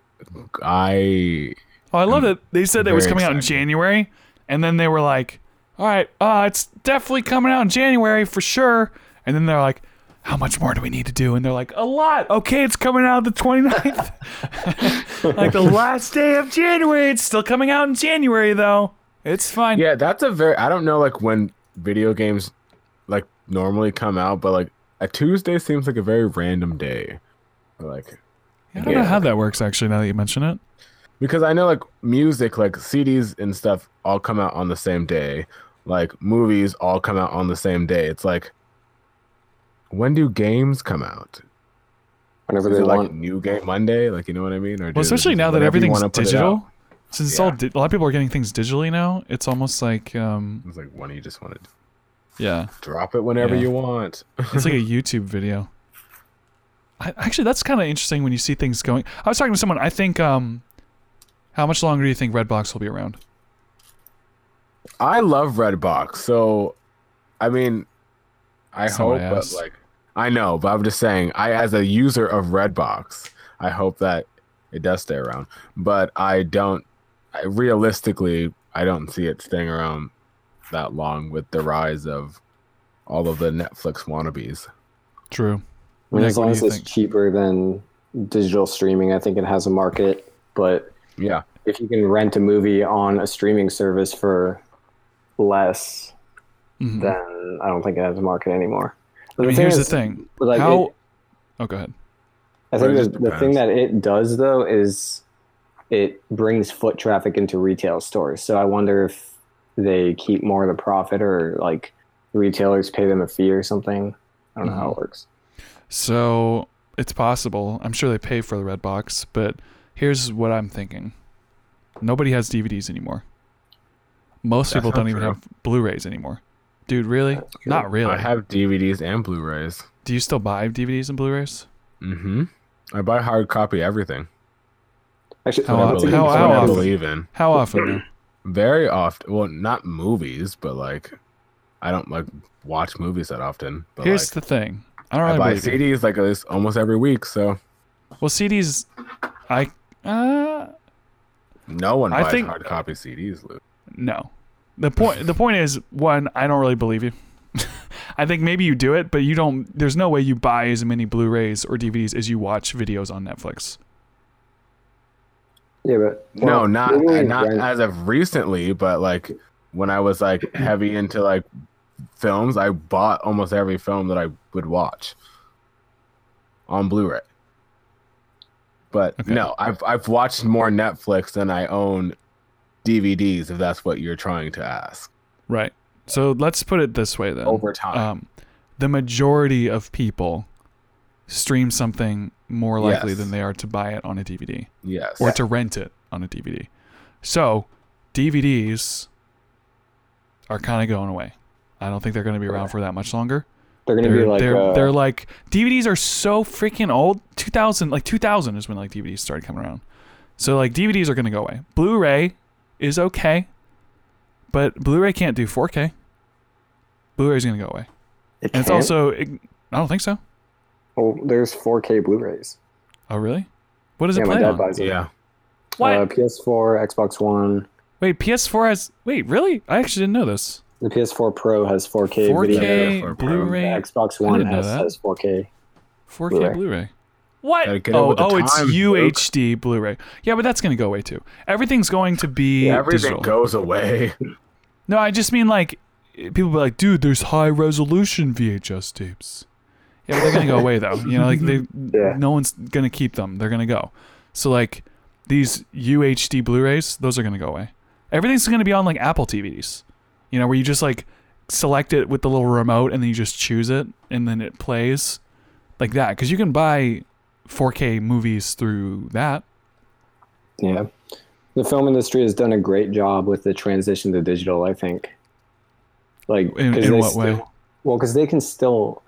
I Oh, I love that they said it was coming out in. January, and then they were like, "All right, uh, it's definitely coming out in January for sure." And then they're like, "How much more do we need to do?" And they're like, "A lot." Okay, it's coming out the 29th. like the last day of January. It's still coming out in January though. It's fine. Yeah, that's a very I don't know like when video games like normally come out, but like a Tuesday seems like a very random day. Like I don't know how that works actually. Now that you mention it. because I know like music, like CDs and stuff all come out on the same day. Like movies all come out on the same day. It's like when do games come out? Whenever Is they it like want. New Game Monday? Like you know what I mean? Or Well, especially now that everything's wanna it digital. Since it's all di- a lot of people are getting things digitally now, it's almost like um, It's like when you just want to yeah. drop it whenever Yeah. you want. It's like a YouTube video. I, actually, that's kind of interesting when you see things going. I was talking to someone. I think. Um, how much longer do you think Redbox will be around? I love Redbox, so I mean, I That's hope, I but like, I know, but I'm just saying, I as a user of Redbox, I hope that it does stay around. But I don't, I, realistically, I don't see it staying around that long with the rise of all of the Netflix wannabes. True. I mean, Nick, as long as it's think? cheaper than digital streaming, I think it has a market. But Yeah, if you can rent a movie on a streaming service for less, Mhm. then I don't think it has a market anymore. But I mean, thing here's the thing. like, how? it- oh, go ahead. I think the, the thing that it does though is it brings foot traffic into retail stores. So I wonder if they keep more of the profit or like retailers pay them a fee or something. I don't know how it works. So it's possible. I'm sure they pay for the red box, but here's what I'm thinking. Nobody has DVDs anymore. Most That's people don't not even true. have Blu-rays anymore. Dude, really? Not really. I have DVDs and Blu-rays. Do you still buy DVDs and Blu-rays? Mm-hmm. I buy hard copy everything. Actually, How What I often- that's a good believe- how- point. I often? believe in. How often? Very often. Well, not movies, but like, I don't like watch movies that often. But Here's like, the thing. I don't I buy believe you. CDs like this almost every week. So Well, CDs, I uh no one I buys think- hard copy CDs. Luke. no. The point the point is one, I don't really believe you. I think maybe you do it, but you don't. There's no way you buy as many Blu-rays or DVDs as you watch videos on Netflix. Yeah, but no, not not as of recently, but like when I was like heavy into like films, I bought almost every film that I would watch on Blu-ray. But Okay. no, I've I've watched more Netflix than I own DVDs. If that's what you're trying to ask, Right. So let's put it this way then. over time. Um, the majority of people stream something more likely Yes. than they are to buy it on a DVD yes. or to rent it on a DVD. So DVDs are kind of going away. I don't think they're going to be around for that much longer. they're going to be like they're, uh, they're like DVDs are so freaking old. 2000 like 2000 is when like DVDs started coming around. So like DVDs are going to go away. Blu-ray is okay, but Blu-ray can't do 4K. Blu-ray is going to go away. it And it's can't? also I don't think so. well, there's 4K Blu-rays. Oh really? What does Yeah, it my play dad on? buys it. yeah. What? Uh, PS4, Xbox One. Wait, PS4 has Wait, really? I actually didn't know this. The PS4 Pro has 4K, 4K video. Pro. Blu-ray, Xbox One didn't S has 4K. 4K Blu-ray. Blu-ray. What? Gotta it Oh, with oh, it's times, Luke. UHD Blu-ray. Yeah, but that's going to go away too. Everything's going to be Everything digital. goes away. No, I just mean like people be like, dude, there's high resolution VHS tapes. Yeah, but they're gonna go away though. You know, like they, Yeah. no one's gonna keep them. They're gonna go. So like these UHD Blu-rays, those are gonna go away. Everything's gonna be on like Apple TVs. You know, where you just like select it with the little remote and then you just choose it and then it plays like that. Because you can buy 4K movies through that. Yeah. The film industry has done a great job with the transition to digital, I think. Like, In- in what still- way? Well, because they can still,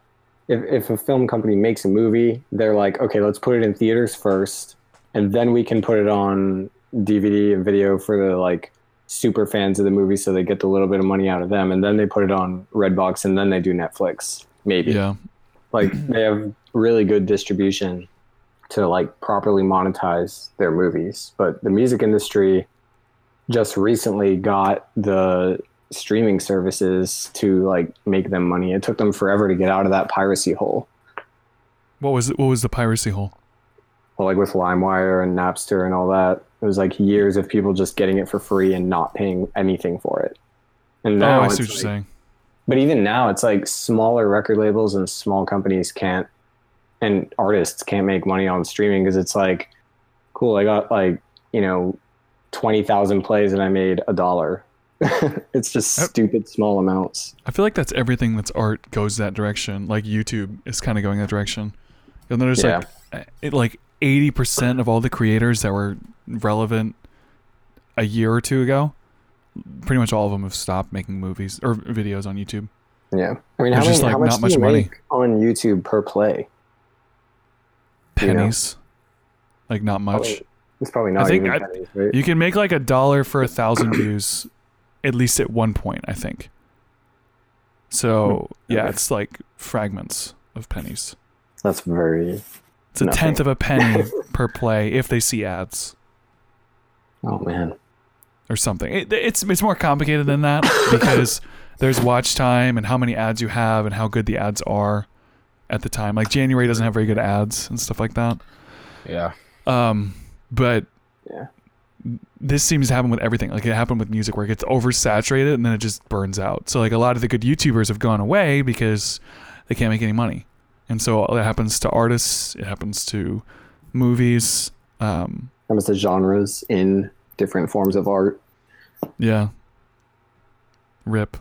if, if a film company makes a movie, they're like, okay, let's put it in theaters first, and then we can put it on DVD and video for the like super fans of the movie, so they get a little bit of money out of them, and then they put it on Redbox, and then they do Netflix, maybe. Yeah. Like they have really good distribution to like properly monetize their movies. But the music industry just recently got the streaming services to like make them money. It took them forever to get out of that piracy hole. What was it? What was the piracy hole? Well, like with LimeWire and Napster and all that, it was like years of people just getting it for free and not paying anything for it. And Oh, now I see what you're saying. But even now, it's like smaller record labels and small companies can't, and artists can't make money on streaming because it's like, cool, I got like, you know, 20,000 plays and I made a dollar. it's just stupid small amounts. I feel like that's everything that's art goes that direction. Like YouTube is kind of going that direction. You'll notice like uh, it, like eighty percent of all the creators that were relevant a year or two ago, pretty much all of them have stopped making movies or videos on YouTube. Yeah. I mean, how, many, like, how much do much you money. make on YouTube per play? You know? Pennies, like not much. Probably- It's probably not think even I- pennies, right? You can make like a dollar for a thousand views, at least at one point, I think. So hmm. yeah, Okay. it's like fragments of pennies. That's very. It's a Nothing. tenth of a penny per play if they see ads. Oh man. or something. It, it's it's more complicated than that because there's watch time and how many ads you have and how good the ads are at the time. Like January doesn't have very good ads and stuff like that. Yeah. Um, but Yeah. this seems to happen with everything. Like it happened with music where it gets oversaturated and then it just burns out. So like a lot of the good YouTubers have gone away because they can't make any money. And so it happens to artists, it happens to movies. Um, comes to genres in different forms of art. Yeah. Rip.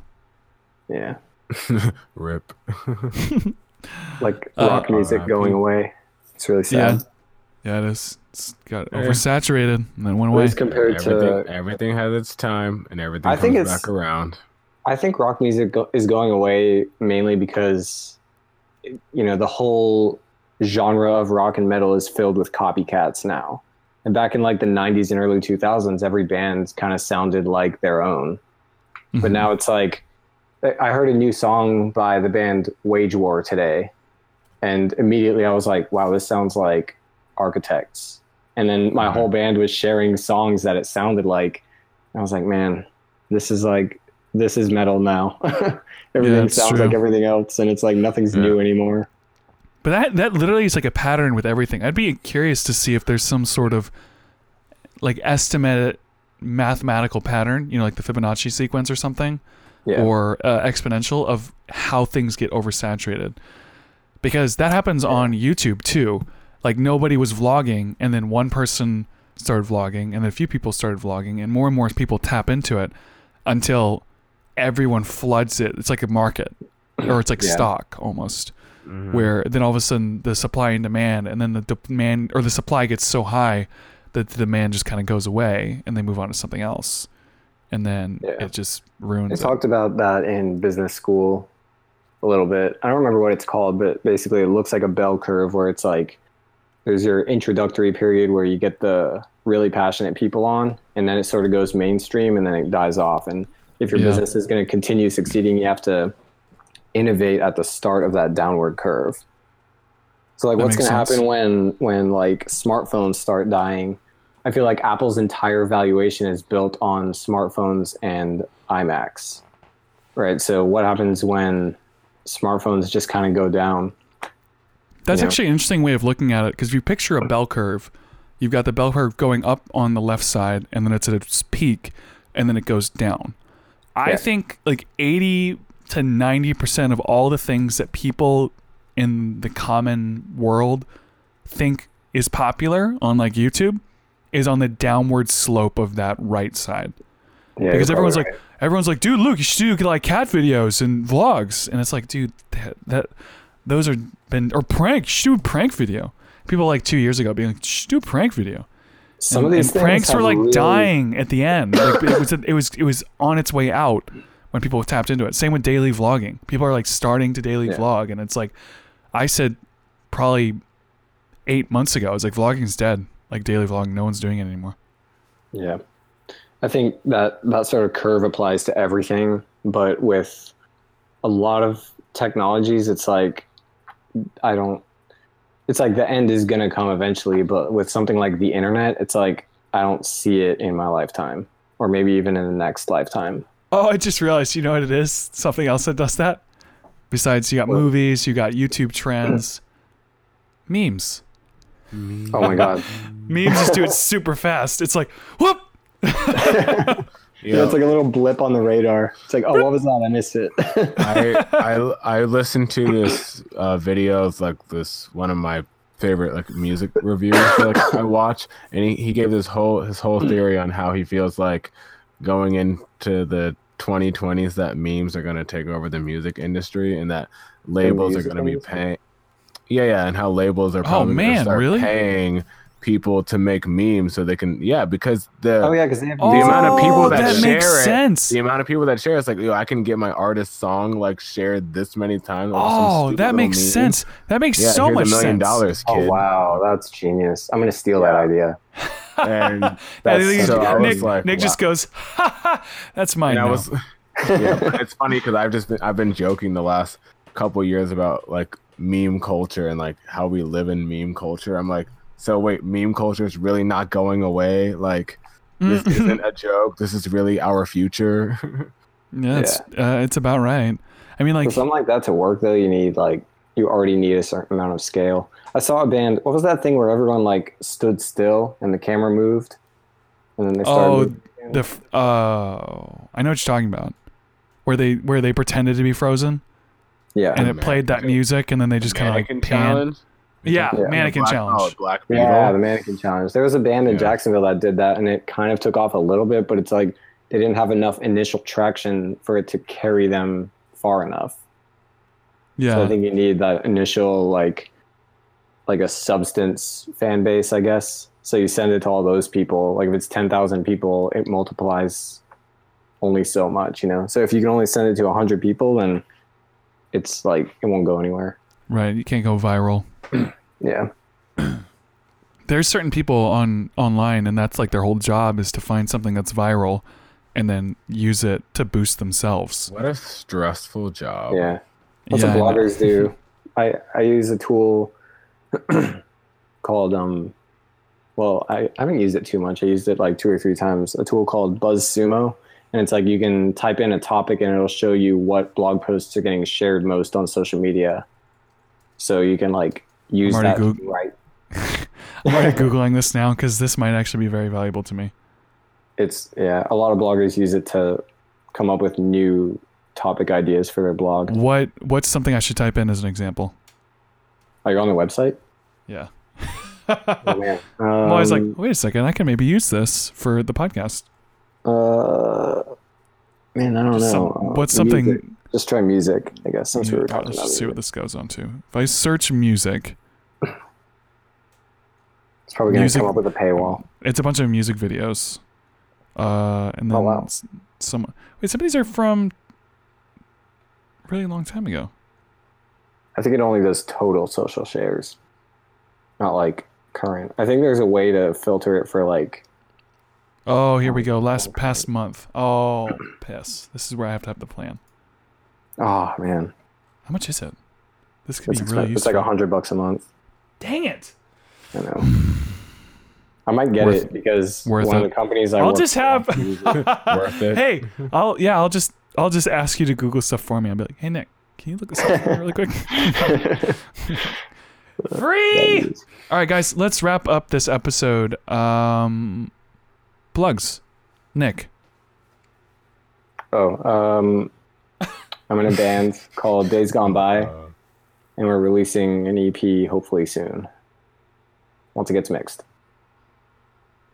Yeah, Rip. like Uh, rock music RIP. going away. It's really sad. Yeah, yeah it is. It's got Yeah. oversaturated and then went away. least compared everything, to, everything has its time, and everything I think comes it's- back around. I think rock music go- is going away mainly because, you know, the whole genre of rock and metal is filled with copycats now. And back in like the 90s and early 2000s, every band kind of sounded like their own. But Mhm. now it's like, I heard a new song by the band Wage War today. And immediately I was like, wow, this sounds like Architects. And then my Mhm. whole band was sharing songs that it sounded like. I was like, man, this is like, this is metal now. everything it's sounds true. like everything else. And it's like nothing's Yeah. new anymore. But that that literally is like a pattern with everything. I'd be curious to see if there's some sort of like estimate mathematical pattern, you know, like the Fibonacci sequence or something, Yeah. or uh, exponential of how things get oversaturated. Because that happens on YouTube too. Like nobody was vlogging, and then one person started vlogging, and then a few people started vlogging, and more and more people tap into it until everyone floods it. It's like a market, or it's like Yeah. stock almost Mhm. where then all of a sudden the supply and demand and then the demand or the supply gets so high that the demand just kind of goes away and they move on to something else and then Yeah. it just I ruins it. talked about that in business school a little bit. I don't remember what it's called, but basically it looks like a bell curve where it's like there's your introductory period where you get the really passionate people on, and then it sort of goes mainstream and then it dies off. And if your Yeah. business is going to continue succeeding, you have to innovate at the start of that downward curve. So like That what's going to happen when when like smartphones start dying? I feel like Apple's entire valuation is built on smartphones and iMacs. Right. So what happens when smartphones just kind of go down? That's Yeah. actually an interesting way of looking at it because if you picture a bell curve, you've got the bell curve going up on the left side and then it's at its peak and then it goes down. I Yeah. think like 80 to 90% of all the things that people in the common world think is popular on like YouTube is on the downward slope of that right side. Yeah, because everyone's probably like everyone's like dude look you should do like cat videos and vlogs. And it's like dude that, that those are been or prank you should do a prank video. People like two years ago being like do a prank video some and, of these pranks were like really- dying at the end like, it was it was it was on its way out when people tapped into it same with daily vlogging people are like starting to daily Yeah. vlog and it's like i said probably eight months ago i was like vlogging's dead like daily vlogging no one's doing it anymore Yeah. I think that that sort of curve applies to everything, but with a lot of technologies, it's like I don't. It's like the end is gonna come eventually, but with something like the internet, it's like I don't see it in my lifetime, or maybe even in the next lifetime. Oh, I just realized, you know what it is? Something else that does that. Besides, you got What? movies, you got YouTube trends, memes. Oh my god! Memes just do it super fast. It's like, whoop. You Yeah, know, it's like a little blip on the radar. It's like, oh, what was that? I missed it. I, I I listened to this uh, video of like this one of my favorite like music reviewers that like, I watch, and he, he gave this whole his whole theory on how he feels like going into the 2020s that memes are going to take over the music industry and that labels are going to be paying. Yeah, yeah, and how labels are Oh, man, gonna start really? paying people to make memes so they can yeah because the oh yeah, because they have The amount of people Oh, that that makes share it, sense. the amount of people that share it's like yo i can get my artist song like shared this many times Oh, that makes meme. sense. That makes yeah so much a million sense. dollars oh, kid Oh wow, that's genius! I'm gonna steal that idea. and That's Nick, so Nick, like, Nick just goes, ha, ha, that's mine and i was yeah it's funny because i've just been i've been joking the last couple years about like meme culture and like how we live in meme culture i'm like so wait meme culture is really not going away like this Mm. isn't a joke this is really our future yeah, it's, uh, it's about right. I mean, like, For something like that to work, though, you need like you already need a certain amount of scale. I saw a band. What was that thing where everyone like stood still and the camera moved, and then they started. oh, the, f- oh, I know what you're talking about. Where they where they pretended to be frozen yeah, and it played that music and then they just kind of like pan. challenge Yeah, Yeah. mannequin Black- challenge. oh, Black Beatles. Yeah, the mannequin challenge. There was a band in Yeah. Jacksonville that did that, and it kind of took off a little bit, but it's like they didn't have enough initial traction for it to carry them far enough. yeah. So I think you need that initial like like a substance fan base, I guess. So you send it to all those people. Like if it's ten thousand people, it multiplies only so much, you know. So if you can only send it to hundred people, then it's like it won't go anywhere. right. You can't go viral. Yeah. There's certain people on online, and that's like their whole job is to find something that's viral, and then use it to boost themselves. What a stressful job. Yeah. That's Yeah, what bloggers do. I, I use a tool called um well I, I haven't used it too much. I used it like two or three times. A tool called BuzzSumo. And it's like you can type in a topic and it'll show you what blog posts are getting shared most on social media. So you can like use I'm already that Goog- right. I'm already googling this now because this might actually be very valuable to me. It's yeah, a lot of bloggers use it to come up with new topic ideas for their blog. What What's something I should type in as an example? Like on the website. Yeah. Oh man. I'm always like, Um, wait a second, I can maybe use this for the podcast. Uh, man, I don't Just some- know. Uh, what's something? music. Just try music, I guess. Since we were Let's talking about just see what this goes on to. If I search music, It's probably going to come up with a paywall. it's a bunch of music videos. Uh, and then Oh, wow. some. Wait, some of these are from really long time ago. I think it only does total social shares, not like current. I think there's a way to filter it for like. Oh, here we go. Last past month. Oh, piss. This is where I have to have the plan. Oh man, How much is it? This could it's, be expen- really it's like a hundred bucks a month. Dang it! I know. I might get Worth- it because worth one it. of the companies I I'll work just for have. Worth it. hey, I'll yeah. I'll just I'll just ask you to Google stuff for me. I'll be like, hey Nick, can you look this up for me really quick? Free. All right, guys, let's wrap up this episode. Um, plugs, Nick. oh, um, I'm in a band called Days Gone By, Uh, and we're releasing an EP hopefully soon. Once it gets mixed.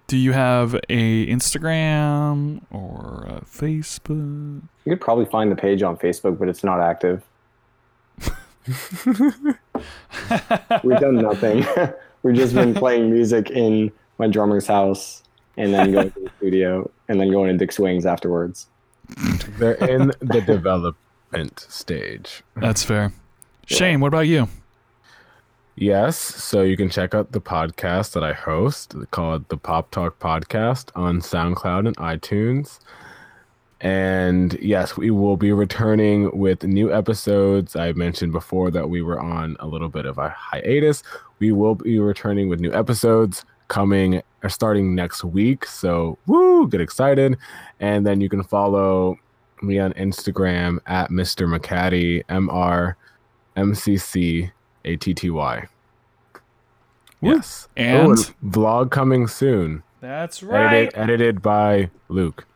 Do you have a Instagram or a Facebook? You could probably find the page on Facebook, but it's not active. We've done nothing. We've just been playing music in my drummer's house and then going to the studio and then going to Dick's Wings afterwards. they're in the stage. That's fair. Shayne, what about you? Yes, so you can check out the podcast that I host called the Pop Talk Podcast on SoundCloud and iTunes. And yes, we will be returning with new episodes. I mentioned before that we were on a little bit of a hiatus. We will be returning with new episodes coming or starting next week. So, woo, get excited. And then you can follow me on Instagram at Mr. McCatty, M R M C C A T T Y. Woo. Yes. And- Oh, vlog coming soon. That's Edited, edited by Luke.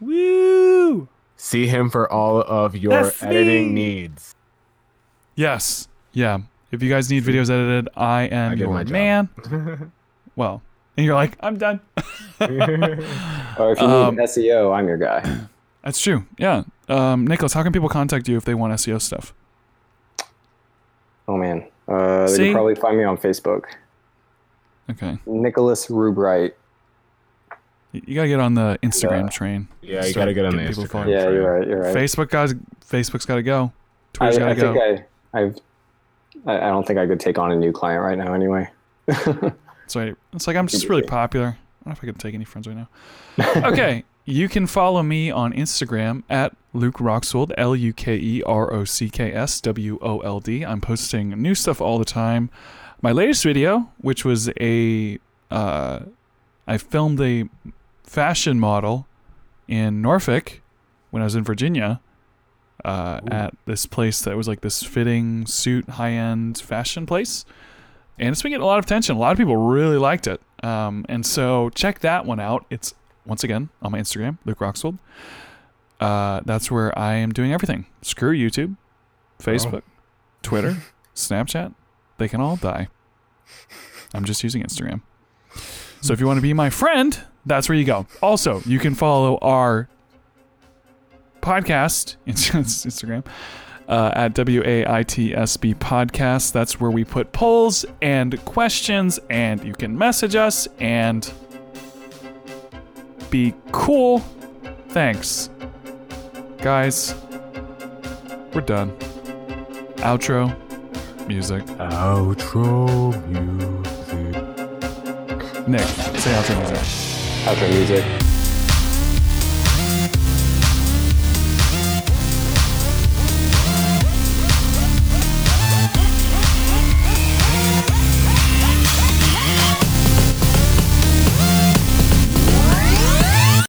Woo! See him for all of your That's editing me. needs. Yes. Yeah. If you guys need videos edited, I am I your man. Well, and you're like, I'm done. Or if you Um, need SEO, I'm your guy. That's true. Yeah. Um, Nicholas, how can people contact you if they want SEO stuff? Oh man. Uh, they See? can probably find me on Facebook. Okay. Nicholas Rubright. You you gotta get on the Instagram Yeah. train. Yeah, you Start got to get on the people Instagram. following. Yeah, train. you're right. You're right. Facebook guys, Facebook's gotta go. I, Twitter's gotta I go. think I, I've, I, I don't think I could take on a new client right now. Anyway. So it's like I'm just really popular. I don't know if I can take any friends right now. Okay, you can follow me on Instagram at Luke Rockswold, L U K E R O C K S W O L D. I'm posting new stuff all the time. My latest video, which was a, uh, I filmed a fashion model in Norfolk when I was in Virginia. Uh, at this place that was like this fitting suit, high end fashion place and it's been getting a lot of attention. A lot of people really liked it. Um, and so check that one out. It's once again on my Instagram, Luke Rockswold. Uh, that's where I am doing everything. Screw YouTube, Facebook, Twitter, Snapchat. They can all die. I'm just using Instagram. So if you want to be my friend, that's where you go. Also, you can follow our podcast Instagram uh, at WAITSB Podcast. That's where we put polls and questions, and you can message us and be cool. Thanks. Guys, we're done. Outro music. Outro music. Nick, say outro music. Outro music.